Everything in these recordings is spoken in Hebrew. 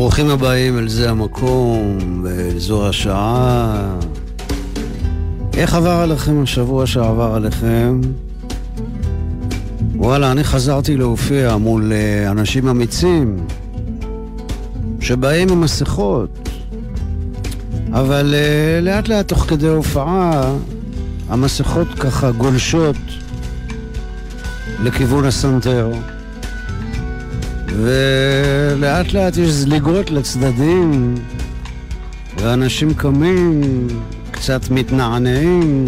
ברוכים הבאים אל זה המקום ואל זו השעה. איך עבר עליכם השבוע שעבר עליכם? וואלה, אני חזרתי להופיע מול uh, אנשים אמיצים שבאים עם מסכות, אבל uh, לאט לאט תוך כדי הופעה המסכות ככה גולשות לכיוון הסנטר. ולאט לאט יש זליגות לצדדים, ואנשים קמים, קצת מתנענעים,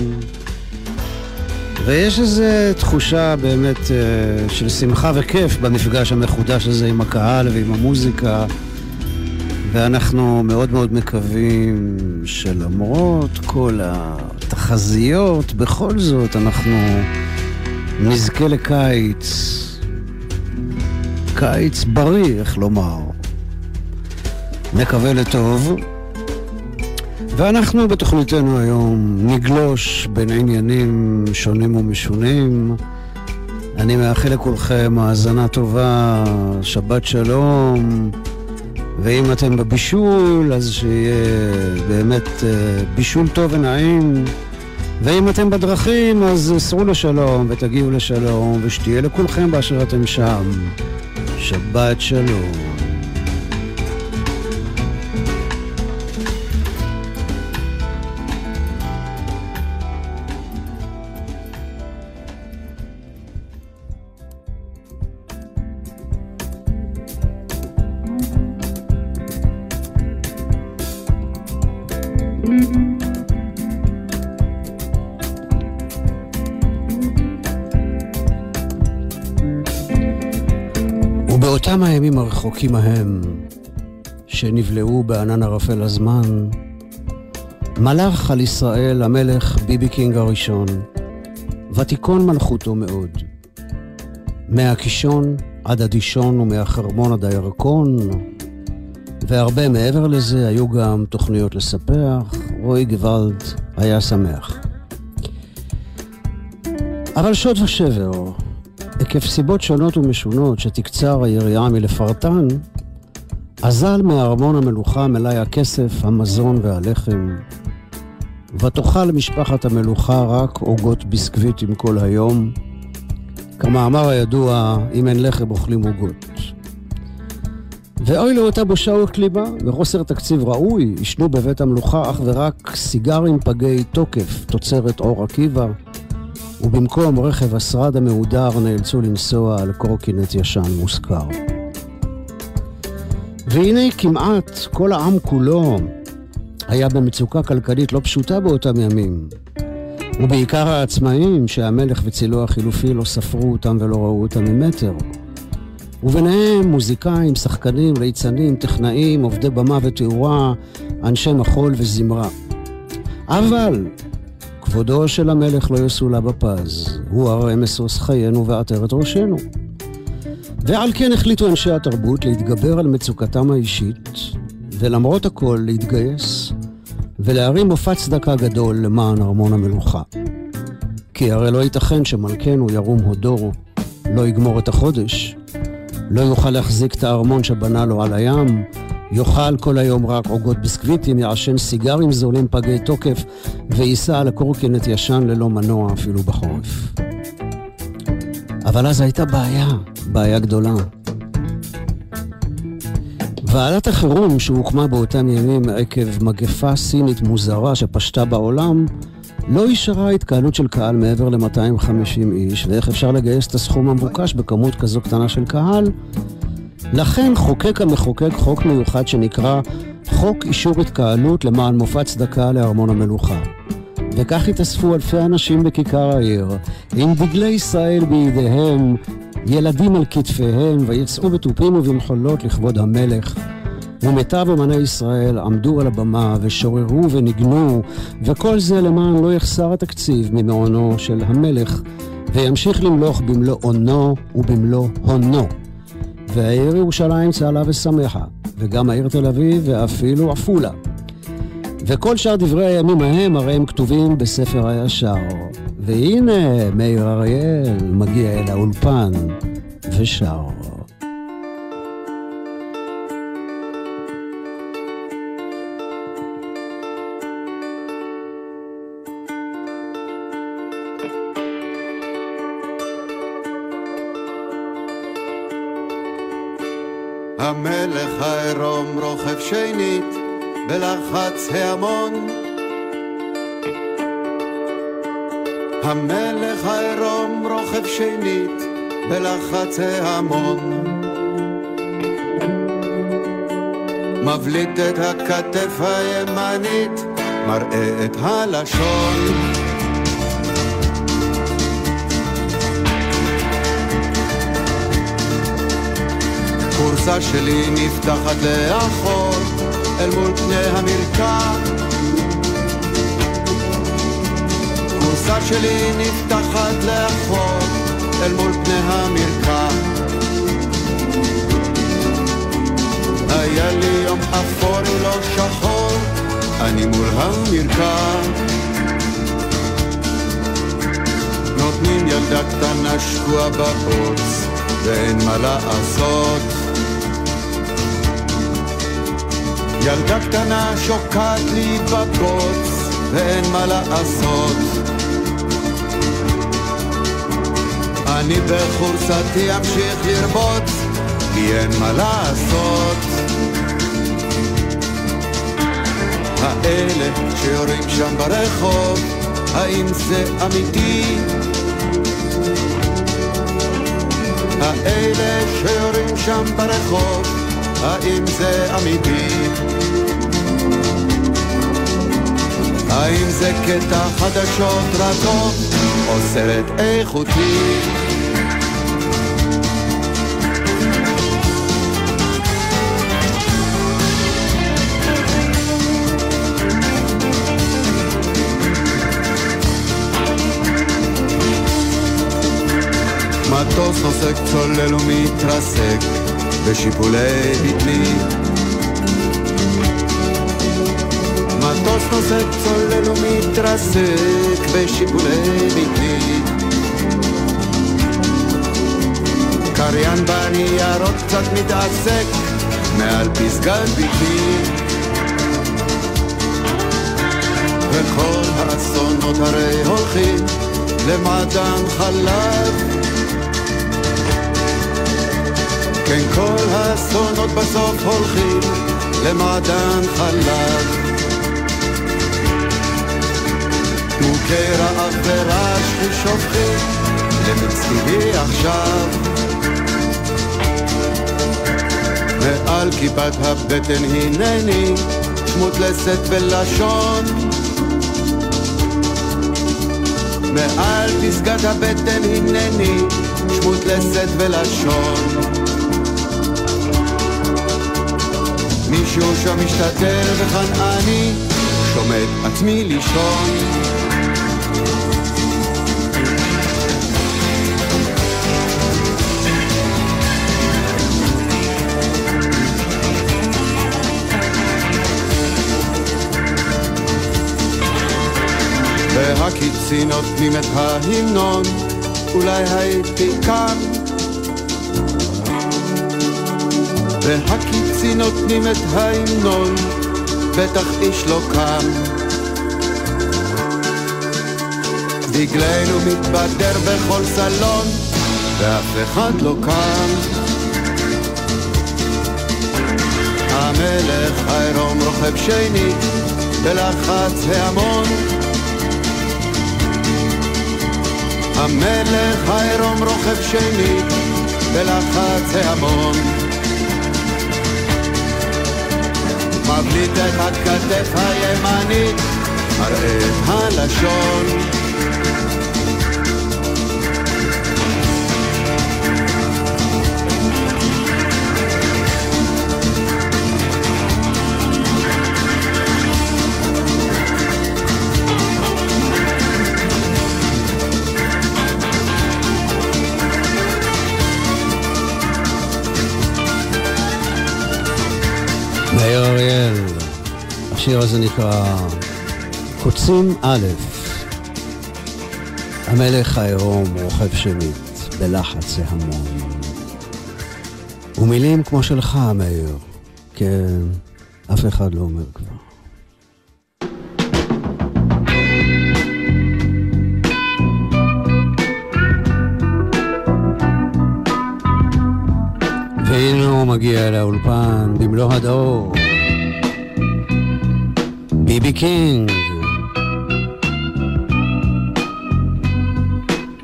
ויש איזו תחושה באמת אה, של שמחה וכיף במפגש המחודש הזה עם הקהל ועם המוזיקה, ואנחנו מאוד מאוד מקווים שלמרות כל התחזיות, בכל זאת אנחנו נזכה לקיץ. קיץ בריא, איך לומר. נקווה לטוב. ואנחנו בתוכניתנו היום נגלוש בין עניינים שונים ומשונים. אני מאחל לכולכם האזנה טובה, שבת שלום, ואם אתם בבישול, אז שיהיה באמת אה, בישול טוב ונעים. ואם אתם בדרכים, אז סרו לשלום ותגיעו לשלום, ושתהיה לכולכם באשר אתם שם. שבת שלום. הרחוקים ההם, שנבלעו בענן ערפל הזמן, מלך על ישראל המלך ביבי קינג הראשון, ותיכון מלכותו מאוד. מהקישון עד הדישון ומהחרמון עד הירקון, והרבה מעבר לזה היו גם תוכניות לספח, רועי גוואלד היה שמח. אבל שוד ושבר, עקב סיבות שונות ומשונות שתקצר היריעה מלפרטן, אזל מארמון המלוכה מלאי הכסף, המזון והלחם, ותאכל משפחת המלוכה רק עוגות ביסקוויטים כל היום. כמאמר הידוע, אם אין לחם אוכלים עוגות. ואוי לאותה בושה וכלימה, וחוסר תקציב ראוי, עישנו בבית המלוכה אך ורק סיגרים פגי תוקף, תוצרת אור עקיבא, ובמקום רכב השרד המהודר נאלצו לנסוע על קורקינט ישן מושכר. והנה כמעט כל העם כולו היה במצוקה כלכלית לא פשוטה באותם ימים. ובעיקר העצמאים שהמלך וצילו החילופי לא ספרו אותם ולא ראו אותם ממטר. וביניהם מוזיקאים, שחקנים, ליצנים, טכנאים, עובדי במה ותאורה, אנשי מחול וזמרה. אבל כבודו של המלך לא יסולא בפז, הוא הרי משוש חיינו ועטרת ראשנו. ועל כן החליטו אנשי התרבות להתגבר על מצוקתם האישית, ולמרות הכל להתגייס, ולהרים מופע צדקה גדול למען ארמון המלוכה. כי הרי לא ייתכן שמלכנו ירום הודו, לא יגמור את החודש, לא יוכל להחזיק את הארמון שבנה לו על הים, יאכל כל היום רק עוגות ביסקוויטים, יעשן סיגרים זולים פגי תוקף, וייסע על הקורקינט ישן ללא מנוע אפילו בחורף. אבל אז הייתה בעיה, בעיה גדולה. ועדת החירום שהוקמה באותם ימים עקב מגפה סינית מוזרה שפשטה בעולם, לא אישרה התקהלות של קהל מעבר ל-250 איש, ואיך אפשר לגייס את הסכום המבוקש בכמות כזו קטנה של קהל? לכן חוקק המחוקק חוק מיוחד שנקרא חוק אישור התקהלות למען מופע צדקה לארמון המלוכה. וכך התאספו אלפי אנשים בכיכר העיר, עם דגלי ישראל בידיהם, ילדים על כתפיהם, ויצאו בתופים ובמחולות לכבוד המלך, ומיטב אמני ישראל עמדו על הבמה ושוררו וניגנו, וכל זה למען לא יחסר התקציב ממעונו של המלך, וימשיך למלוך במלוא אונו ובמלוא הונו. והעיר ירושלים צהלה ושמחה, וגם העיר תל אביב ואפילו עפולה. וכל שאר דברי הימים ההם הרי הם כתובים בספר הישר. והנה מאיר אריאל מגיע אל האולפן ושר. המלך העירום רוכב שנית בלחץ ההמון. המלך העירום רוכב שנית בלחץ ההמון. מבליט את הכתף הימנית, מראה את הלשון. הכורסה שלי נפתחת לאחור אל מול פני המרקע. הכורסה שלי נפתחת לאחור אל מול פני המרקע. היה לי יום אפור לא שחור אני מול המרקע. נותנים ילדה קטנה שקועה בבוץ ואין מה לעשות ילדה קטנה שוקעת לי בבוץ, ואין מה לעשות. אני בחורסתי אמשיך לרבוץ, כי אין מה לעשות. האלה שיורים שם ברחוב, האם זה אמיתי? האלה שיורים שם ברחוב, האם זה אמיתי? האם זה קטע חדשות רטוב או סרט איכותי? מטוס נוסק צולל ומתרסק בשיפולי בטני מטוס נוסק צולל ומתרסק בשיפולי בטני קריין בניירות קצת מתעסק מעל פסגת בטני וכל האסונות הרי הולכים למעדן חלב כן כל האסונות בסוף הולכים למעדן חלב. רעב ורעש ושופכים למצדי עכשיו. מעל כיפת הבטן הנני שמות לשאת בלשון. מעל פסגת הבטן הנני שמות לשאת מישהו שם משתתר וכאן אני שומט עצמי לישון. והקיצי נותנים את ההמנון, אולי הייתי כאן והקיצי נותנים את ההמנון, בטח איש לא קם. דגלנו מתבדר בכל סלון, ואף אחד לא קם. המלך העירום רוכב שני, בלחץ ההמון. המלך העירום רוכב שני, בלחץ ההמון. מבליט את הכתף הימנית, מראה הלשון. השיר הזה נקרא קוצים א', המלך העירום רוכב שנית, בלחץ ההמון. ומילים כמו שלך, מאיר, כן, אף אחד לא אומר כבר. והנה הוא מגיע לאולפן במלוא הדור. ביבי קינג.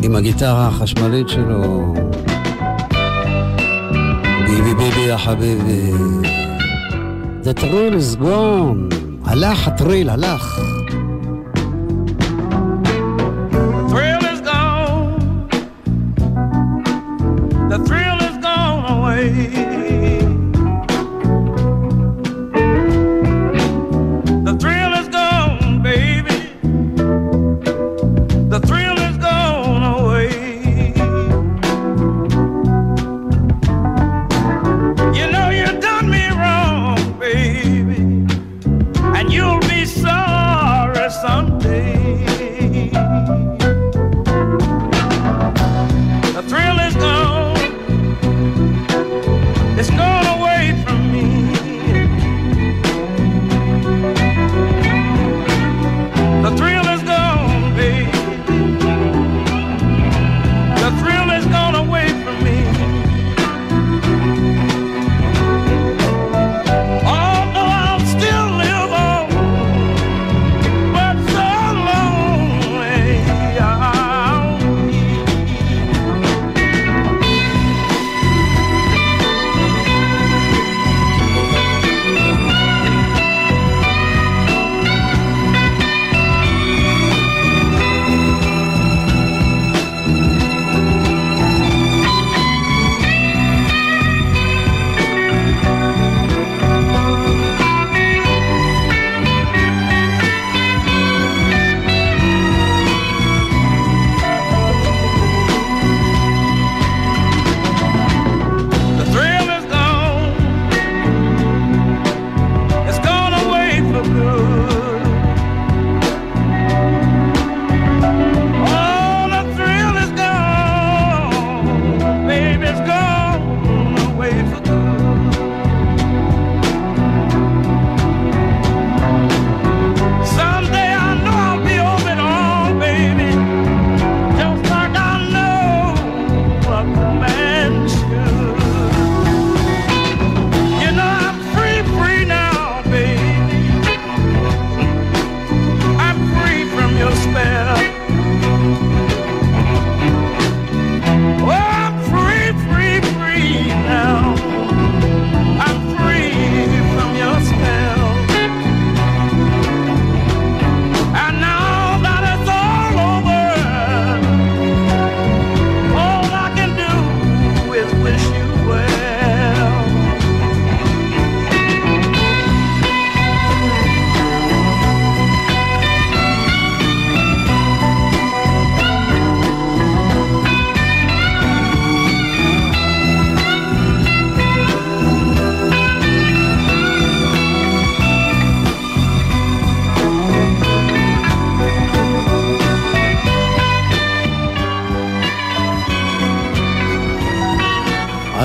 עם הגיטרה החשמלית שלו. ביבי ביבי יא חביבי. The thrill is gone. הלך הטריל, הלך.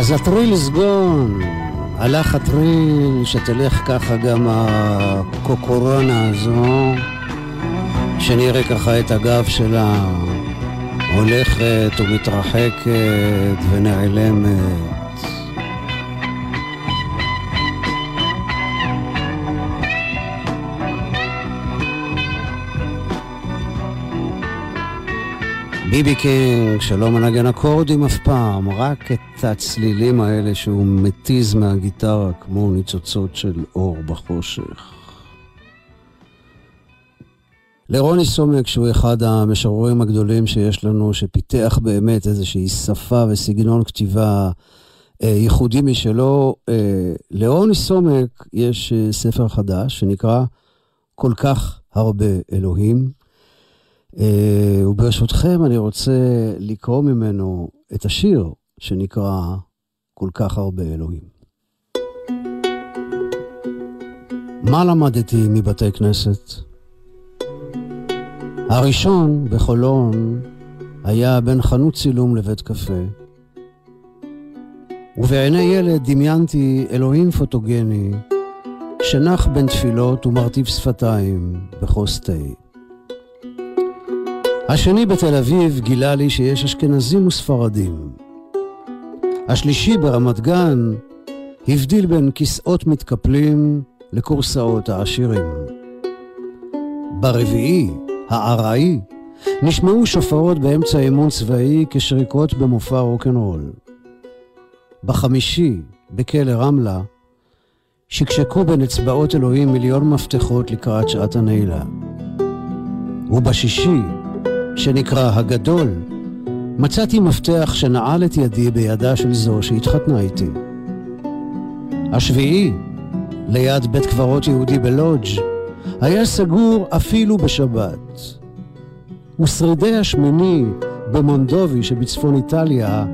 אז הטריל סגון, הלך הטריל, שתלך ככה גם הקוקורונה הזו, שנראה ככה את הגב שלה הולכת ומתרחקת ונעלמת. ביבי קינג, שלא מנגן אקורדים אף פעם, רק את הצלילים האלה שהוא מתיז מהגיטרה כמו ניצוצות של אור בחושך. לרוני סומק, שהוא אחד המשוררים הגדולים שיש לנו, שפיתח באמת איזושהי שפה וסגנון כתיבה אה, ייחודי משלו, אה, לרוני סומק יש אה, ספר חדש שנקרא כל כך הרבה אלוהים. אה, וברשותכם אני רוצה לקרוא ממנו את השיר שנקרא כל כך הרבה אלוהים. מה למדתי מבתי כנסת? הראשון, בחולון, היה בין חנות צילום לבית קפה. ובעיני ילד דמיינתי אלוהים פוטוגני שנח בין תפילות ומרטיב שפתיים בכוס תה. השני בתל אביב גילה לי שיש אשכנזים וספרדים. השלישי ברמת גן הבדיל בין כיסאות מתקפלים לכורסאות העשירים. ברביעי, הארעי, נשמעו שופרות באמצע אימון צבאי כשריקות במופע רוקנרול. בחמישי, בכלא רמלה, שקשקו בין אצבעות אלוהים מיליון מפתחות לקראת שעת הנעילה. ובשישי, שנקרא הגדול, מצאתי מפתח שנעל את ידי בידה של זו שהתחתנה איתי. השביעי, ליד בית קברות יהודי בלודג', היה סגור אפילו בשבת. ושרידי השמיני במונדובי שבצפון איטליה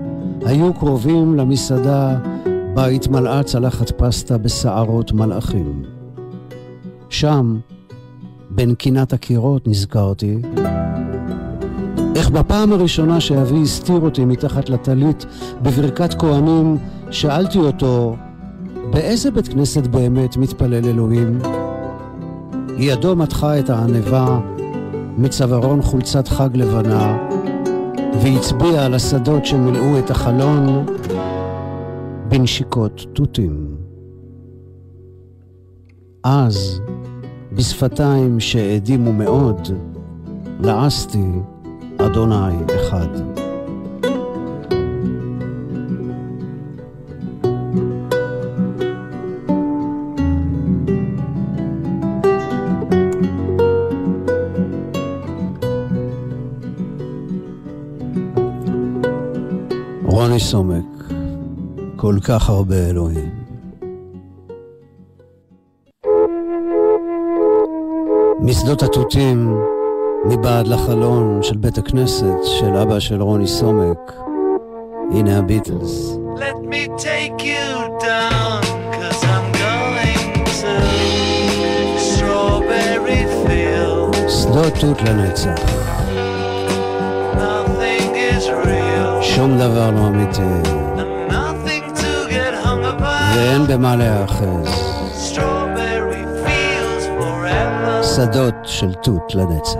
היו קרובים למסעדה בה התמלאה צלחת פסטה בסערות מלאכים. שם, בין קינת הקירות, נזכרתי, איך בפעם הראשונה שאבי הסתיר אותי מתחת לטלית בברכת כהנים, שאלתי אותו, באיזה בית כנסת באמת מתפלל אלוהים? ידו מתחה את הענבה מצווארון חולצת חג לבנה, והצביע על השדות שמילאו את החלון בנשיקות תותים. אז, בשפתיים שהאדימו מאוד, לעסתי אדוני אחד. רוני סומק, כל כך הרבה אלוהים. משדות התותים מבעד לחלון של בית הכנסת של אבא של רוני סומק. הנה הביטלס. Let me take you down, cause I'm going to strawberry field. שדות תות לנצח. Nothing is real. שום דבר לא אמיתי. Nothing to get hung about. ואין במה להיאחז. שדות של תות לנצח.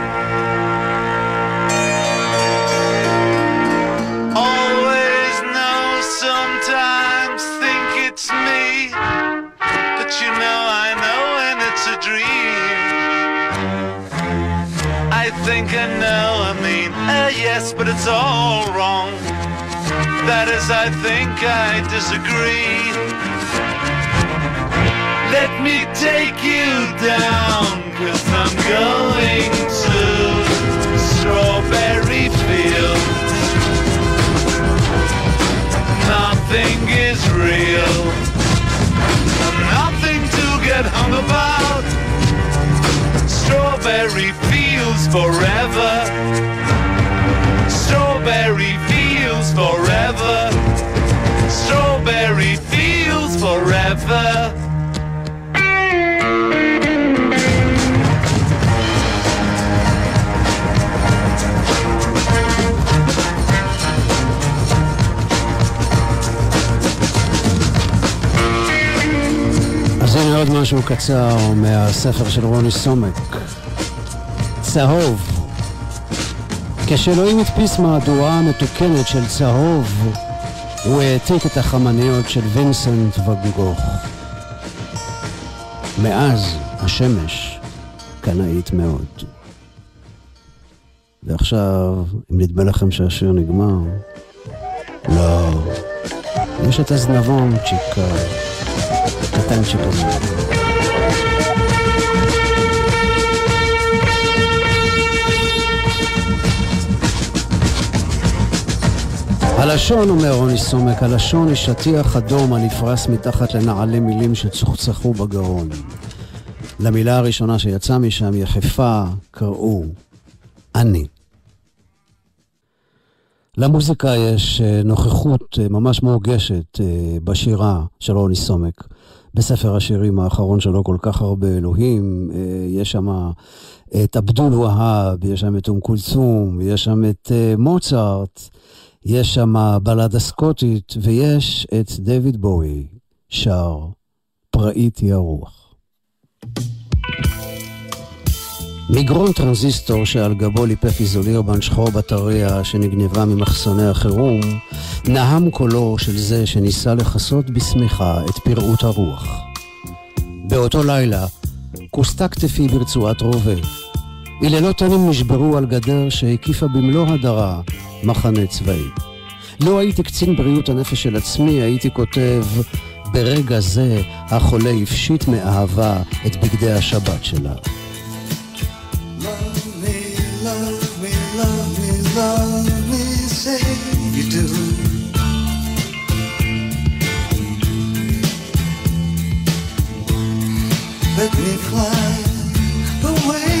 Yes, but it's all wrong. That is, I think I disagree. Let me take you down, cause I'm going to strawberry fields. Nothing is real, nothing to get hung about. Strawberry fields forever. Strawberry fields forever. Strawberry fields forever. אז הנה עוד משהו קצר מהספר של רוני סומק. צהוב. כשאלוהים הדפיס מהדורה המתוקנת של צהוב, הוא העתיק את החמניות של וינסנט וגוך. מאז השמש קנאית מאוד. ועכשיו, אם נדמה לכם שהשיר נגמר, לא. יש את הזנבון, צ'יקה. קטנצ'יק הזה. הלשון, אומר רוני סומק, הלשון היא שטיח אדום הנפרס מתחת לנעלי מילים שצוחצחו בגרון. למילה הראשונה שיצאה משם, יחפה, קראו אני. למוזיקה יש אה, נוכחות אה, ממש מורגשת אה, בשירה של רוני סומק. בספר השירים האחרון שלו כל כך הרבה אלוהים, יש שם את עבדול והאב, יש שם את אום כולסום, יש שם את מוצרט, יש שם בלדה סקוטית, ויש את דויד בואי, שר פראית היא הרוח. מגרון טרנזיסטור שעל גבו ליפף איזולירבן שחור בטריה שנגנבה ממחסני החירום, נהם קולו של זה שניסה לכסות בשמיכה את פראות הרוח. באותו לילה כוסתה כתפי ברצועת רובה. היללות תנים נשברו על גדר שהקיפה במלוא הדרה מחנה צבאי. לו הייתי קצין בריאות הנפש של עצמי, הייתי כותב, ברגע זה החולה הפשיט מאהבה את בגדי השבת שלה. Let me fly away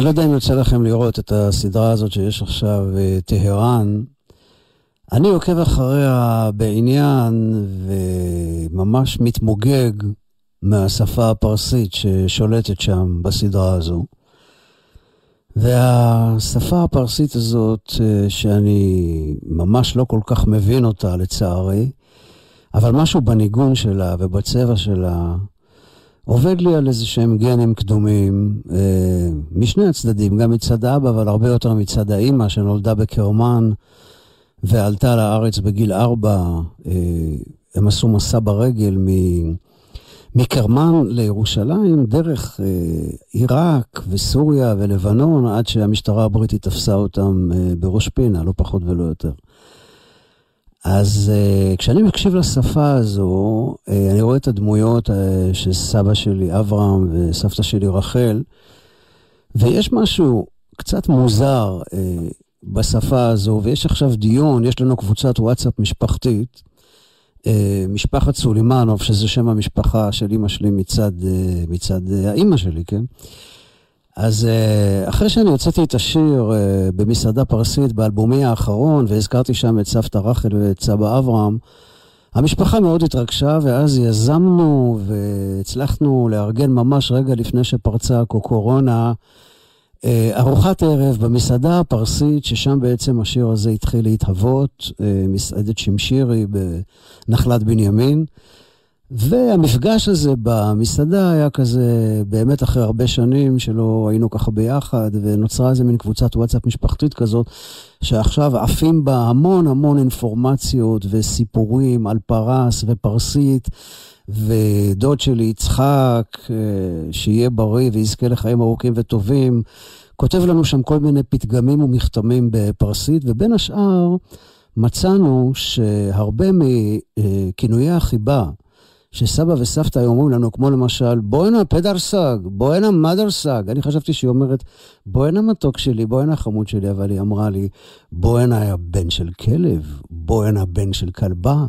אני לא יודע אם יוצא לכם לראות את הסדרה הזאת שיש עכשיו, אה, טהרן. אני עוקב אחריה בעניין וממש מתמוגג מהשפה הפרסית ששולטת שם בסדרה הזו. והשפה הפרסית הזאת, אה, שאני ממש לא כל כך מבין אותה לצערי, אבל משהו בניגון שלה ובצבע שלה עובד לי על איזה שהם גנים קדומים אה, משני הצדדים, גם מצד האבא, אבל הרבה יותר מצד האימא שנולדה בקרמן ועלתה לארץ בגיל ארבע. אה, הם עשו מסע ברגל מ... מקרמן לירושלים דרך אה, עיראק וסוריה ולבנון, עד שהמשטרה הבריטית תפסה אותם אה, בראש פינה, לא פחות ולא יותר. אז uh, כשאני מקשיב לשפה הזו, uh, אני רואה את הדמויות uh, של סבא שלי אברהם וסבתא שלי רחל, ויש משהו קצת מוזר uh, בשפה הזו, ויש עכשיו דיון, יש לנו קבוצת וואטסאפ משפחתית, uh, משפחת סולימנוב, שזה שם המשפחה של אימא שלי מצד, uh, מצד uh, האימא שלי, כן? אז אה, אחרי שאני הוצאתי את השיר אה, במסעדה פרסית באלבומי האחרון, והזכרתי שם את סבתא רחל ואת סבא אברהם, המשפחה מאוד התרגשה, ואז יזמנו והצלחנו לארגן ממש רגע לפני שפרצה הקוקורונה, אה, ארוחת ערב במסעדה הפרסית, ששם בעצם השיר הזה התחיל להתהוות, מסעדת שמשירי בנחלת בנימין. והמפגש הזה במסעדה היה כזה, באמת אחרי הרבה שנים שלא היינו ככה ביחד, ונוצרה איזה מין קבוצת וואטסאפ משפחתית כזאת, שעכשיו עפים בה המון המון אינפורמציות וסיפורים על פרס ופרסית, ודוד שלי יצחק, אה, שיהיה בריא ויזכה לחיים ארוכים וטובים, כותב לנו שם כל מיני פתגמים ומכתמים בפרסית, ובין השאר מצאנו שהרבה מכינויי החיבה, שסבא וסבתא היו אומרים לנו, כמו למשל, בואנה פדרסג, בואנה מדרסג. אני חשבתי שהיא אומרת, בואנה מתוק שלי, בואנה חמוד שלי, אבל היא אמרה לי, בואנה בן של כלב, בואנה בן של כלבה.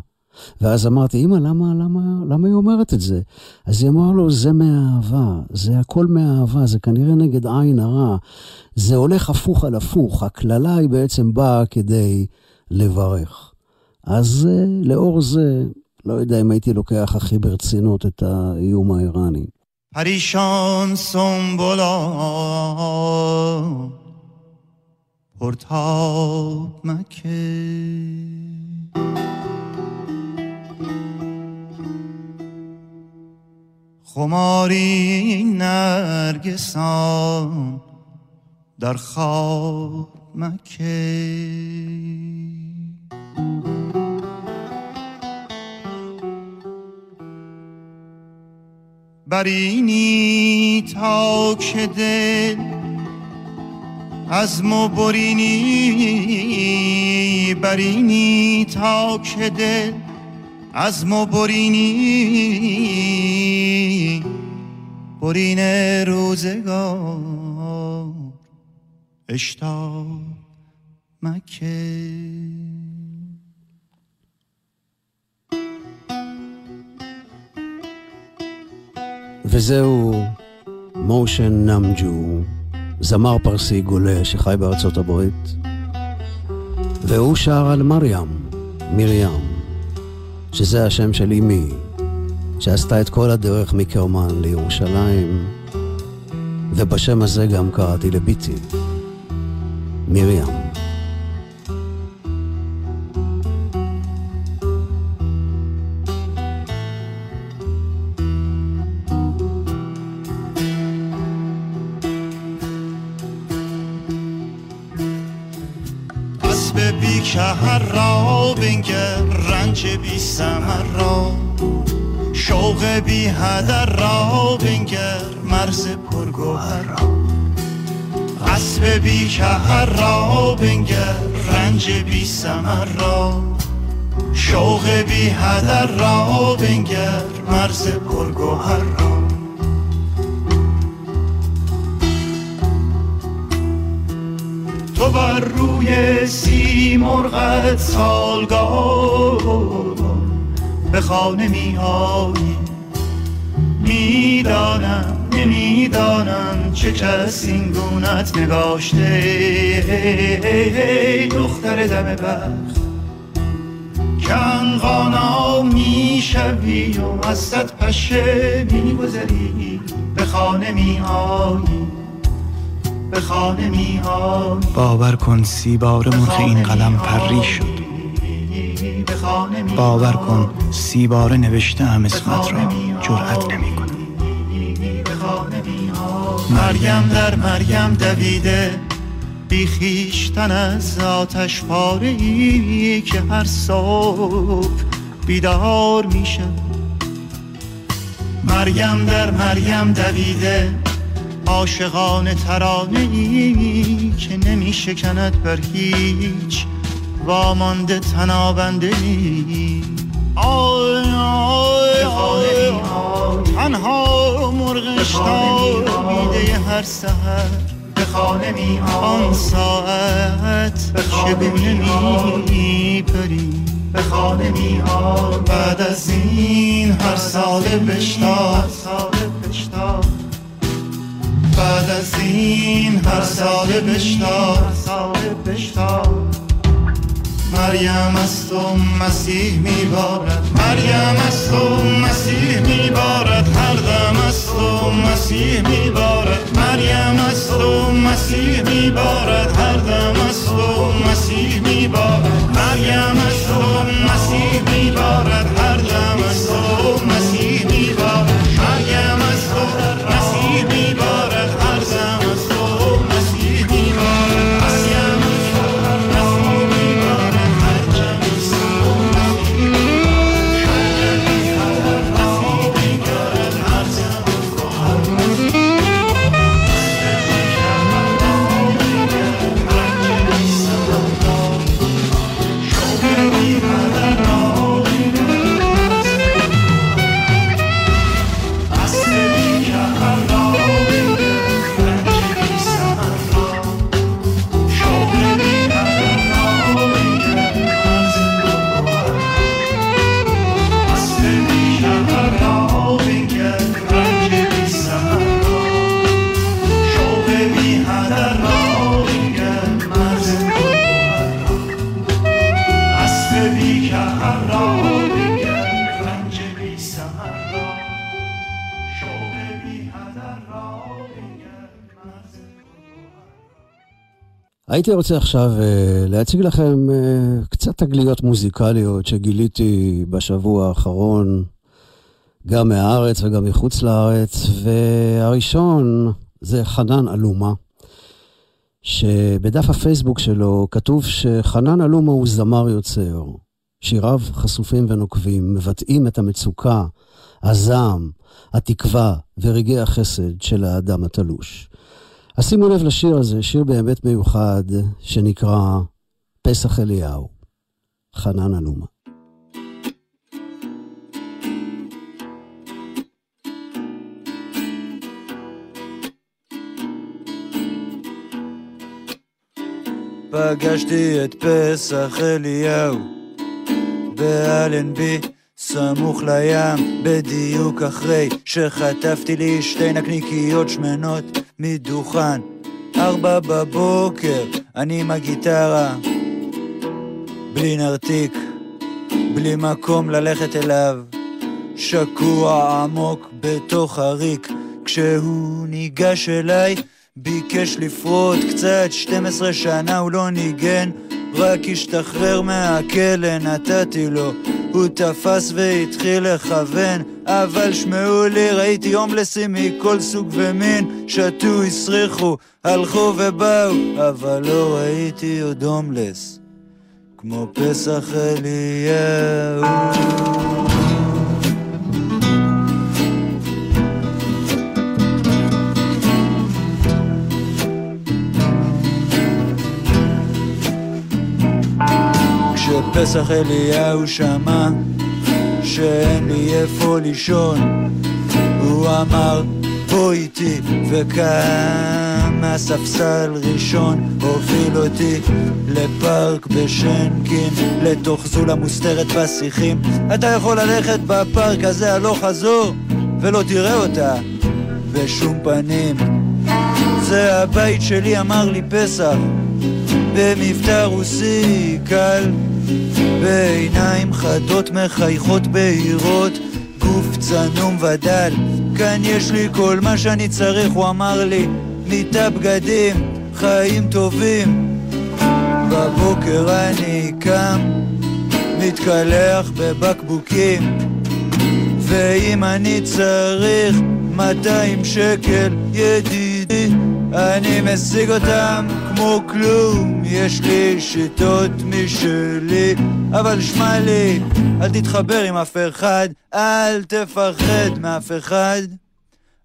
ואז אמרתי, אמא, למה, למה, למה היא אומרת את זה? אז היא אמרה לו, זה מהאהבה, זה הכל מהאהבה, זה כנראה נגד עין הרע. זה הולך הפוך על הפוך, הקללה היא בעצם באה כדי לברך. אז אה, לאור זה, לא יודע אם הייתי לוקח הכי ברצינות את האיום האיראני. پریشان سنبولا پرتاب مکه خماری نرگسان در خواب مکه برینی تا که دل از ما برینی برینی تا که دل از ما برینی. برین روزگار اشتاق مکه. וזהו מושן נמג'ו, זמר פרסי גולה שחי בארצות הברית, והוא שר על מרים, מרים, שזה השם של אמי, שעשתה את כל הדרך מקרמן לירושלים, ובשם הזה גם קראתי לביתי, מרים. بی هدر را بنگر مرز پرگوهر را. اسب بی کهر را بنگر رنج بی سمر را. شوق بی هدر را بنگر مرز پرگوهر را. تو بر روی سی مرغت سالگاه به خانه می آیی می‌دانم نمی‌دانم چه کس این گونت نگاشته. دختر دم بخت کنقانا می‌شوی و از پشه میگذری. به خانه میایی به خانه میایی باور کن سی بار مرخ این قلم پری شد. باور کن سی بار نوشته هم اسمت را جرأت نمی مریم در مریم دویده بیخیشتن از آتش پاره ای که هر صبح بیدار میشه. مریم در مریم دویده عاشقان ترانه ای که نمی شکند بر هیچ وامانده تنابنده ای آی آی آی. تنها مرغش بیده هر سهر به خانه می آن ساعت چگونه می پری به خانه می بعد از این هر سال بشتاد بعد از این هر سال بشتاد مریم از تو مسیح میبارد. مریم از تو مسیح میبارد. هر دم از تو مسیح میبارد. مریم از تو مسیح میبارد. هر دم از تو مسیح میبارد. הייתי רוצה עכשיו uh, להציג לכם uh, קצת תגליות מוזיקליות שגיליתי בשבוע האחרון, גם מהארץ וגם מחוץ לארץ, והראשון זה חנן אלומה, שבדף הפייסבוק שלו כתוב שחנן אלומה הוא זמר יוצר. שיריו חשופים ונוקבים, מבטאים את המצוקה, הזעם, התקווה ורגעי החסד של האדם התלוש. אז שימו לב לשיר הזה, שיר באמת מיוחד, שנקרא פסח אליהו, חנן אלומה. פגשתי את פסח אליהו באלנבי, סמוך לים, בדיוק אחרי שחטפתי לי שתי נקניקיות שמנות מדוכן. ארבע בבוקר, אני עם הגיטרה, בלי נרתיק, בלי מקום ללכת אליו, שקוע עמוק בתוך הריק, כשהוא ניגש אליי, ביקש לפרוט קצת, 12 שנה הוא לא ניגן, רק השתחרר מהכלא, נתתי לו. הוא תפס והתחיל לכוון, אבל שמעו לי, ראיתי הומלסים מכל סוג ומין, שתו, הסריחו, הלכו ובאו, אבל לא ראיתי עוד הומלס, כמו פסח אליהו. כשפסח אליהו שמע שאין לי איפה לישון הוא אמר בוא איתי וקם מהספסל ראשון הוביל אותי לפארק בשנקין לתוך זולה מוסתרת בשיחים אתה יכול ללכת בפארק הזה הלוך חזור ולא תראה אותה בשום פנים. זה הבית שלי, אמר לי פסח, במבטא רוסי קל, בעיניים חדות מחייכות בהירות, גוף צנום ודל, כאן יש לי כל מה שאני צריך, הוא אמר לי, מיטה בגדים, חיים טובים. בבוקר אני קם, מתקלח בבקבוקים, ואם אני צריך 200 שקל, ידידי, אני משיג אותם כמו כלום, יש לי שיטות משלי, אבל שמע לי, אל תתחבר עם אף אחד, אל תפחד מאף אחד,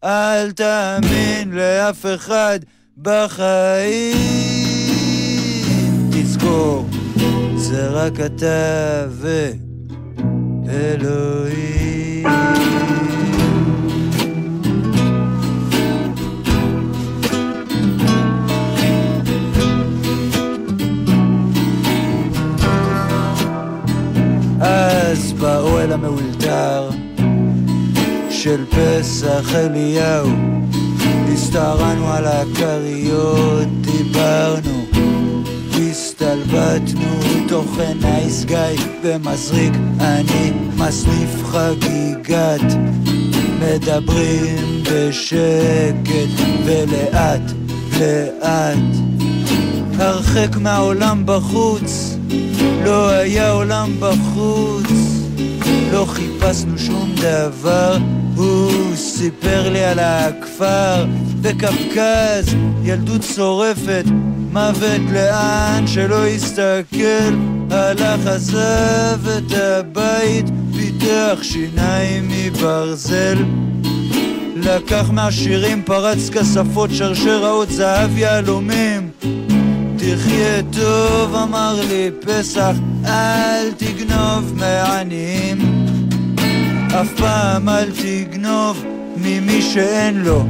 אל תאמין לאף אחד בחיים. תזכור, זה רק אתה ואלוהים. אז באוהל המאולתר של פסח אליהו. הסתערנו על הכריות, דיברנו, הסתלבטנו תוכן נייס גיא ומזריק. אני מסניף חגיגת מדברים בשקט ולאט לאט הרחק מהעולם בחוץ. לא היה עולם בחוץ. לא חיפשנו שום דבר. הוא סיפר לי על הכפר. בקווקז ילדות שורפת מוות לאן שלא יסתכל. הלך עזב את הבית פיתח שיניים מברזל. לקח מהשירים פרץ כספות שרשראות זהב יהלומים תחיה טוב אמר לי פסח אל תגנוב מעניים. אף פעם אל תגנוב ממי שאין לו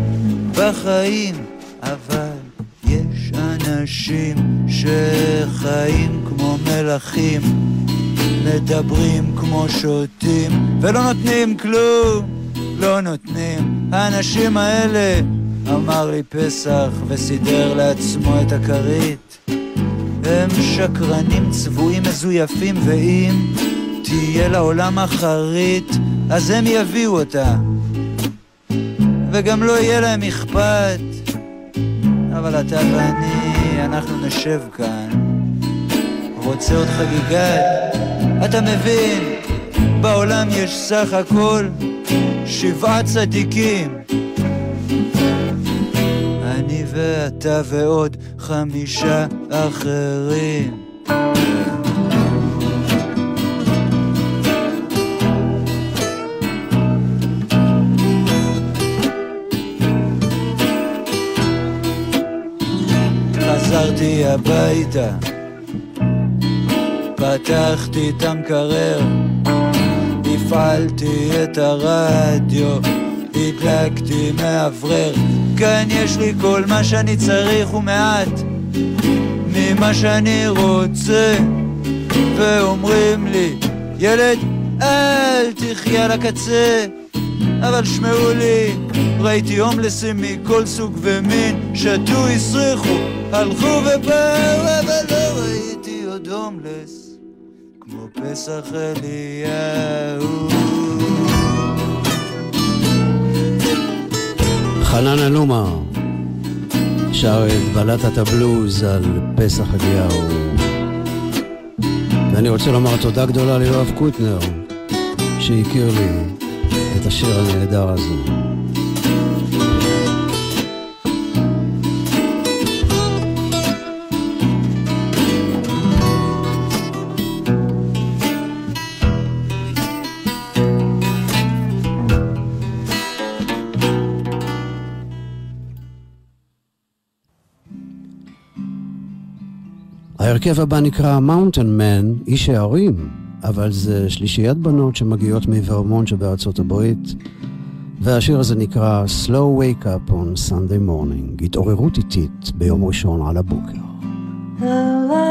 בחיים אבל יש אנשים שחיים כמו מלכים מדברים כמו שוטים ולא נותנים כלום לא נותנים. האנשים האלה אמר לי פסח וסידר לעצמו את הכרית הם שקרנים צבועים מזויפים ואם תהיה לעולם אחרית אז הם יביאו אותה. וגם לא יהיה להם אכפת. אבל אתה ואני, אנחנו נשב כאן. רוצה עוד חגיגה? אתה מבין, בעולם יש סך הכל שבעה צדיקים אני ואתה ועוד חמישה אחרים. חזרתי הביתה, פתחתי את המקרר, הפעלתי את הרדיו, הדלקתי מאוורר, כאן יש לי כל מה שאני צריך ומעט ממה שאני רוצה, ואומרים לי, ילד, אל תחיה הקצה, אבל שמעו לי, ראיתי הומלסים מכל סוג ומין, שתו, הסריחו, הלכו ובאו, אבל לא ראיתי עוד הומלס, כמו פסח אליהו. חנן אלומה שר את בלטת הבלוז על פסח אליהו. ואני רוצה לומר תודה גדולה ליואב קוטנר, שהכיר לי את השיר הנהדר הזה. ההרכב הבא נקרא Mountain Man, איש הערים, אבל זה שלישיית בנות שמגיעות מוורמון שבארצות הברית, והשיר הזה נקרא Slow Wake Up on Sunday Morning, התעוררות איטית ביום ראשון על הבוקר. It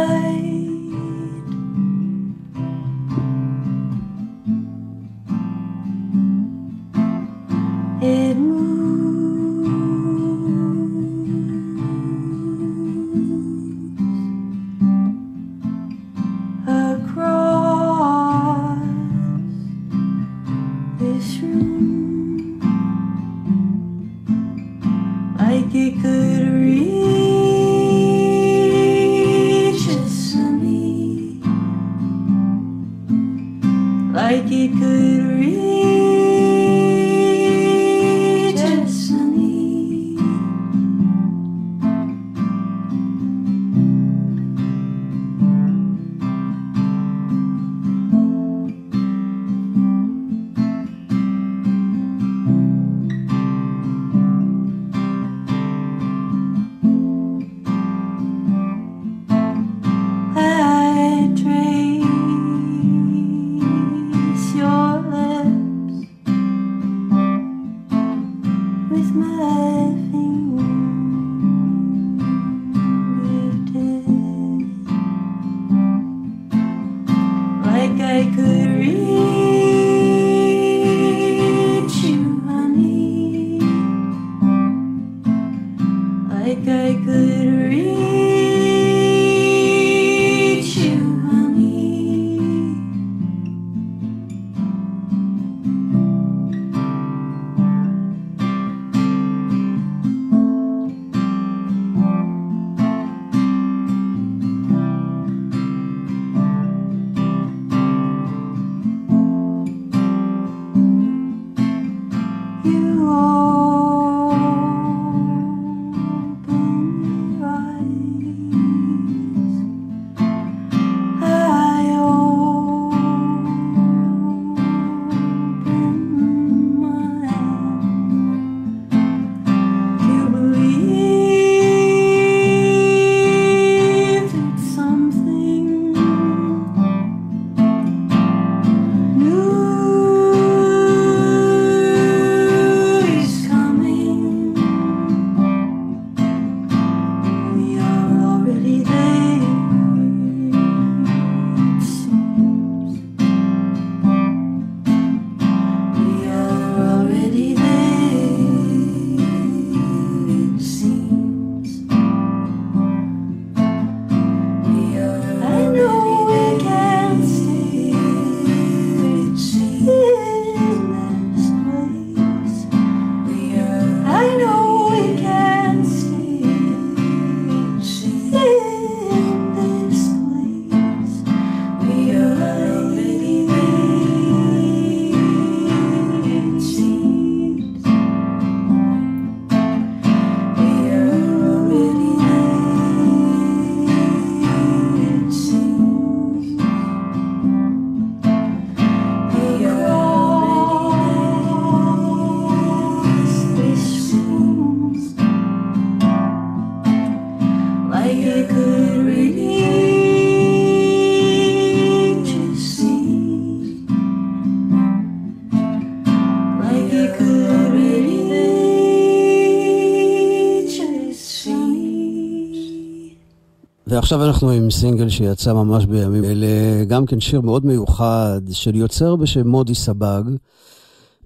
ועכשיו אנחנו עם סינגל שיצא ממש בימים אלה, גם כן שיר מאוד מיוחד של יוצר בשם מודי סבג,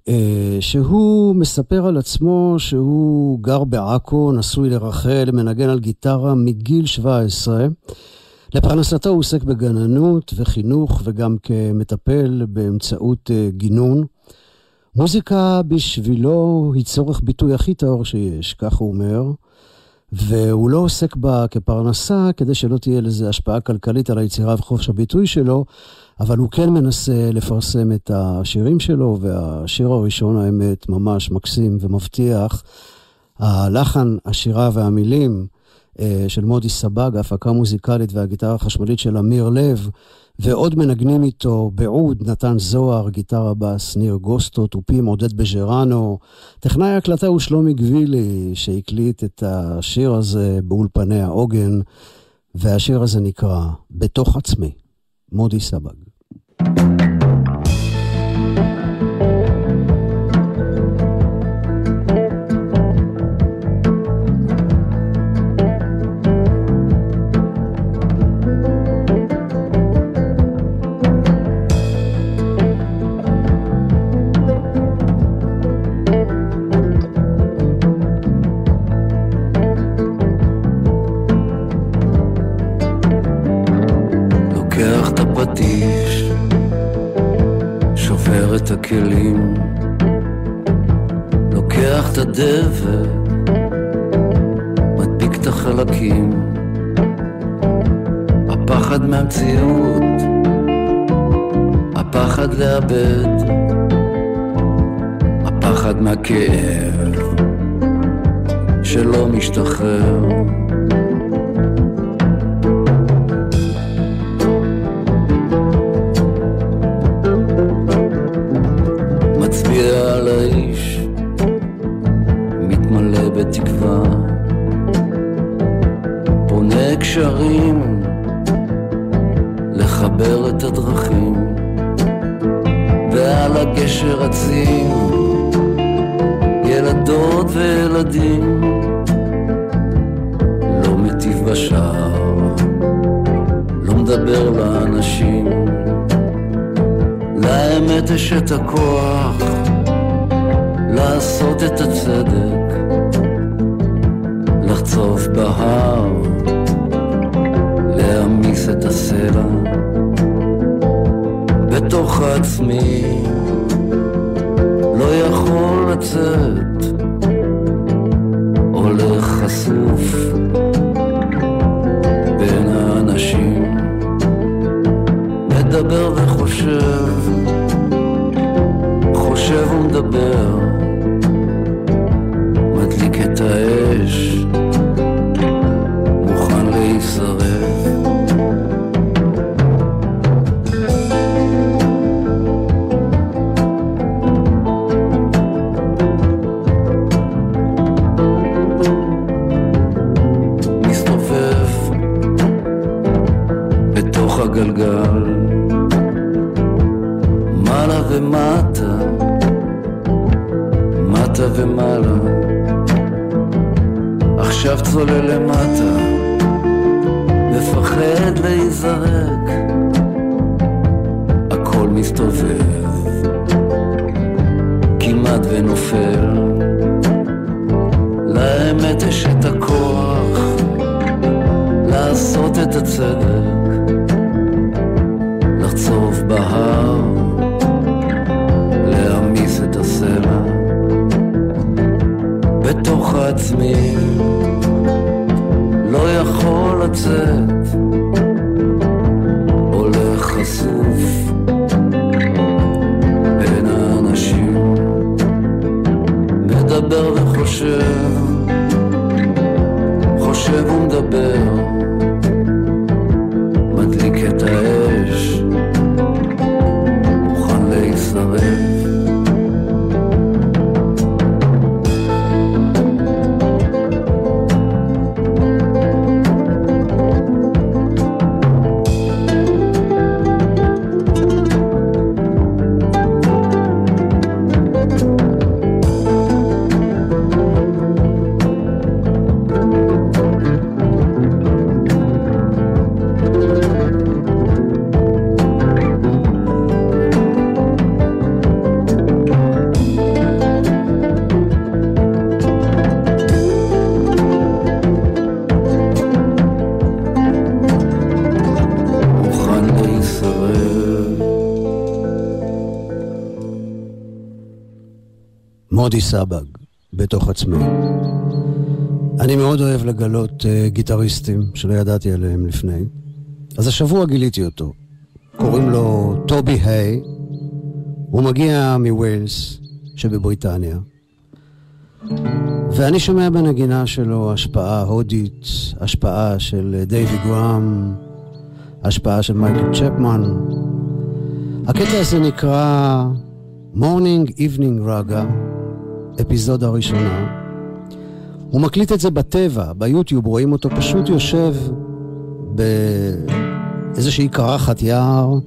אה, שהוא מספר על עצמו שהוא גר בעכו, נשוי לרחל, מנגן על גיטרה מגיל 17. לפרנסתו הוא עוסק בגננות וחינוך וגם כמטפל באמצעות אה, גינון. מוזיקה בשבילו היא צורך ביטוי הכי טהור שיש, כך הוא אומר. והוא לא עוסק בה כפרנסה כדי שלא תהיה לזה השפעה כלכלית על היצירה וחופש הביטוי שלו, אבל הוא כן מנסה לפרסם את השירים שלו, והשיר הראשון, האמת, ממש מקסים ומבטיח. הלחן, השירה והמילים אה, של מודי סבג, ההפקה המוזיקלית והגיטרה החשמלית של אמיר לב, ועוד מנגנים איתו בעוד, נתן זוהר, גיטרה בס, ניר גוסטו, תופים, עודד בז'רנו. טכנאי ההקלטה הוא שלומי גבילי, שהקליט את השיר הזה באולפני העוגן, והשיר הזה נקרא "בתוך עצמי", מודי סבג. לחבר את הדרכים, ועל הגשר רצים ילדות וילדים, לא מטיב בשער, לא מדבר לאנשים. לאמת יש את הכוח לעשות את הצדק, לחצוב בהר, להעמיס את הסלע בתוך עצמי, לא יכול לצאת, הולך חשוף בין האנשים, מדבר וחושב, חושב ומדבר, עצמי, לא יכול לצאת, הולך חשוף. בין האנשים, מדבר וחושב, חושב ומדבר, מודי סבג, בתוך עצמי. אני מאוד אוהב לגלות uh, גיטריסטים שלא ידעתי עליהם לפני. אז השבוע גיליתי אותו. קוראים לו טובי היי. הוא מגיע מווילס שבבריטניה. ואני שומע בנגינה שלו השפעה הודית, השפעה של דייווי גראם, השפעה של מייקל צ'פמן. הקטע הזה נקרא Morning Evening Raga, אפיזודה ראשונה. הוא מקליט את זה בטבע, ביוטיוב, רואים אותו פשוט יושב באיזושהי קרחת יער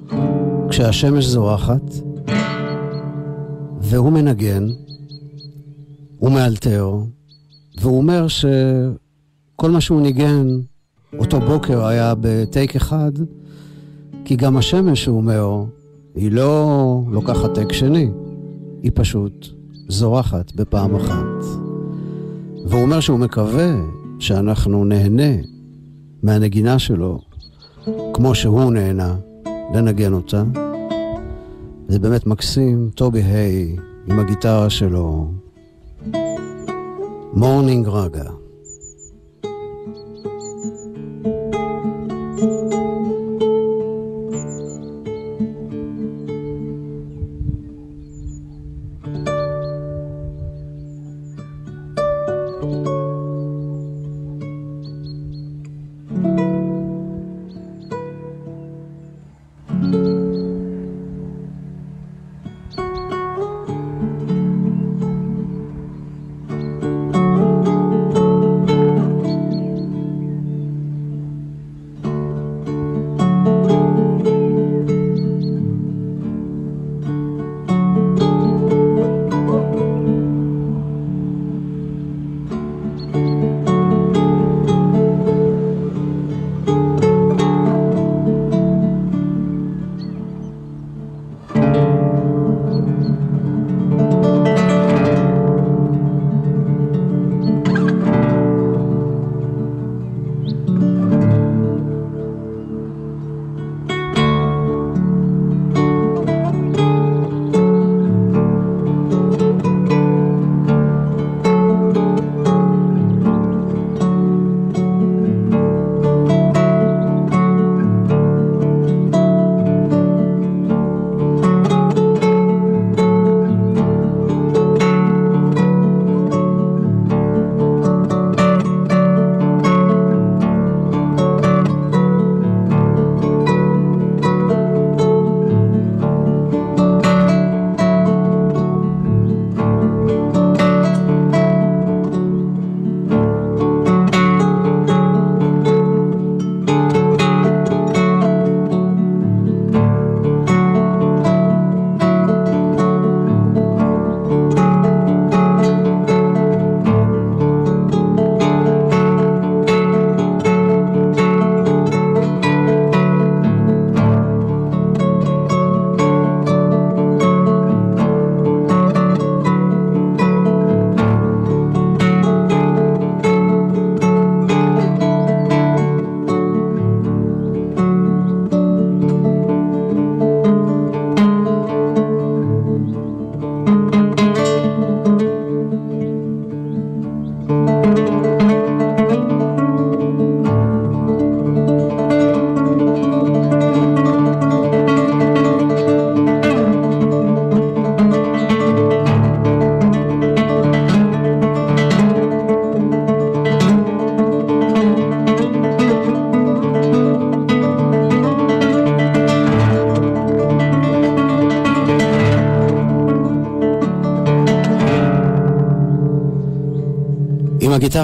כשהשמש זורחת, והוא מנגן, הוא מאלתר, והוא אומר שכל מה שהוא ניגן אותו בוקר היה בטייק אחד, כי גם השמש, הוא אומר, היא לא לוקחת take שני, היא פשוט זורחת בפעם אחת. והוא אומר שהוא מקווה שאנחנו נהנה מהנגינה שלו, כמו שהוא נהנה לנגן אותה. זה באמת מקסים, טובי היי עם הגיטרה שלו. מורנינג רגע.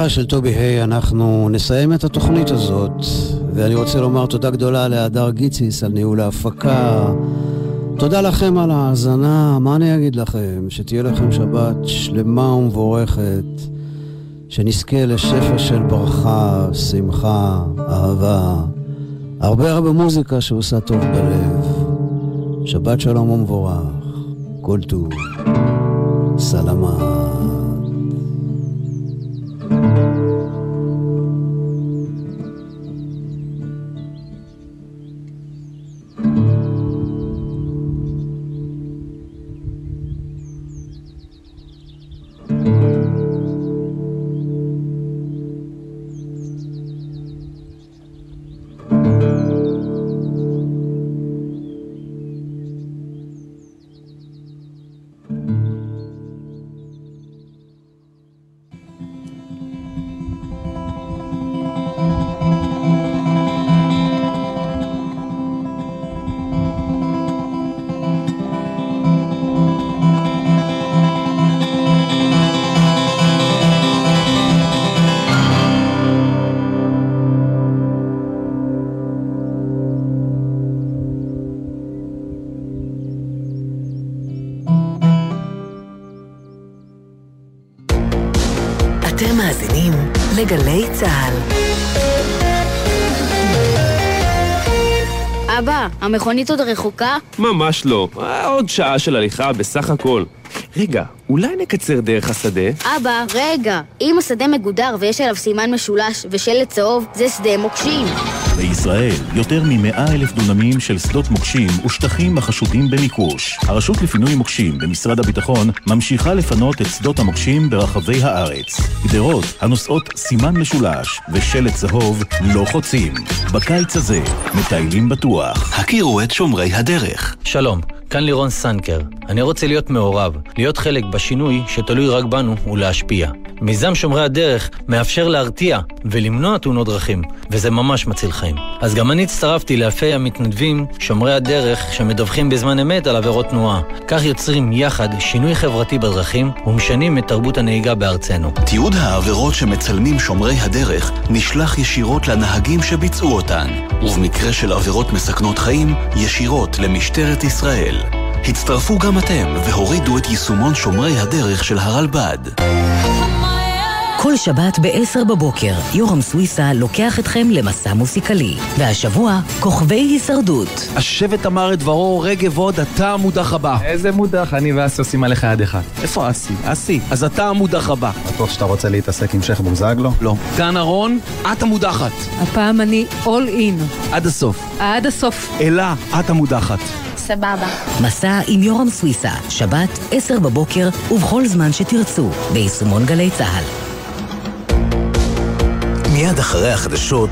הגיטרה של טובי היי אנחנו נסיים את התוכנית הזאת, ואני רוצה לומר תודה גדולה להדר גיציס על ניהול ההפקה. תודה לכם על ההאזנה, מה אני אגיד לכם? שתהיה לכם שבת שלמה ומבורכת, שנזכה לשפע של ברכה, שמחה, אהבה, הרבה הרבה מוזיקה שעושה טוב בלב. שבת שלום ומבורך, כל טוב, סלמה. צה"ל. אבא, המכונית עוד רחוקה? ממש לא. אה, עוד שעה של הליכה בסך הכל. רגע, אולי נקצר דרך השדה? אבא, רגע. אם השדה מגודר ויש עליו סימן משולש ושלט צהוב, זה שדה מוקשים. בישראל, יותר מ-100 אלף דונמים של שדות מוקשים ושטחים החשודים במיקוש. הרשות לפינוי מוקשים במשרד הביטחון ממשיכה לפנות את שדות המוקשים ברחבי הארץ. גדרות הנושאות סימן משולש ושלט צהוב לא חוצים. בקיץ הזה, מטיילים בטוח. הכירו את שומרי הדרך. שלום. כאן לירון סנקר. אני רוצה להיות מעורב, להיות חלק בשינוי שתלוי רק בנו ולהשפיע. מיזם שומרי הדרך מאפשר להרתיע ולמנוע תאונות דרכים, וזה ממש מציל חיים. אז גם אני הצטרפתי לאלפי המתנדבים שומרי הדרך שמדווחים בזמן אמת על עבירות תנועה. כך יוצרים יחד שינוי חברתי בדרכים ומשנים את תרבות הנהיגה בארצנו. תיעוד העבירות שמצלמים שומרי הדרך נשלח ישירות לנהגים שביצעו אותן, ובמקרה של עבירות מסכנות חיים, ישירות למשטרת ישראל. הצטרפו גם אתם והורידו את יישומון שומרי הדרך של הרלב"ד. כל שבת ב-10 בבוקר, יורם סוויסה לוקח אתכם למסע מוסיקלי. והשבוע, כוכבי הישרדות. השבט אמר את דברו, רגב עוד, אתה המודח הבא. איזה מודח? אני ואסי עושים עליך יד אחד. איפה אסי? אסי, אז אתה המודח הבא. בטוח שאתה רוצה להתעסק עם שייח' בוזגלו? לא. דן אהרון, את המודחת. הפעם אני אול אין. עד הסוף. עד הסוף. אלה, את המודחת. סבבה. מסע עם יורם סוויסה, שבת, 10 בבוקר, ובכל זמן שתרצו, ביישומון גלי צה"ל. מיד אחרי החדשות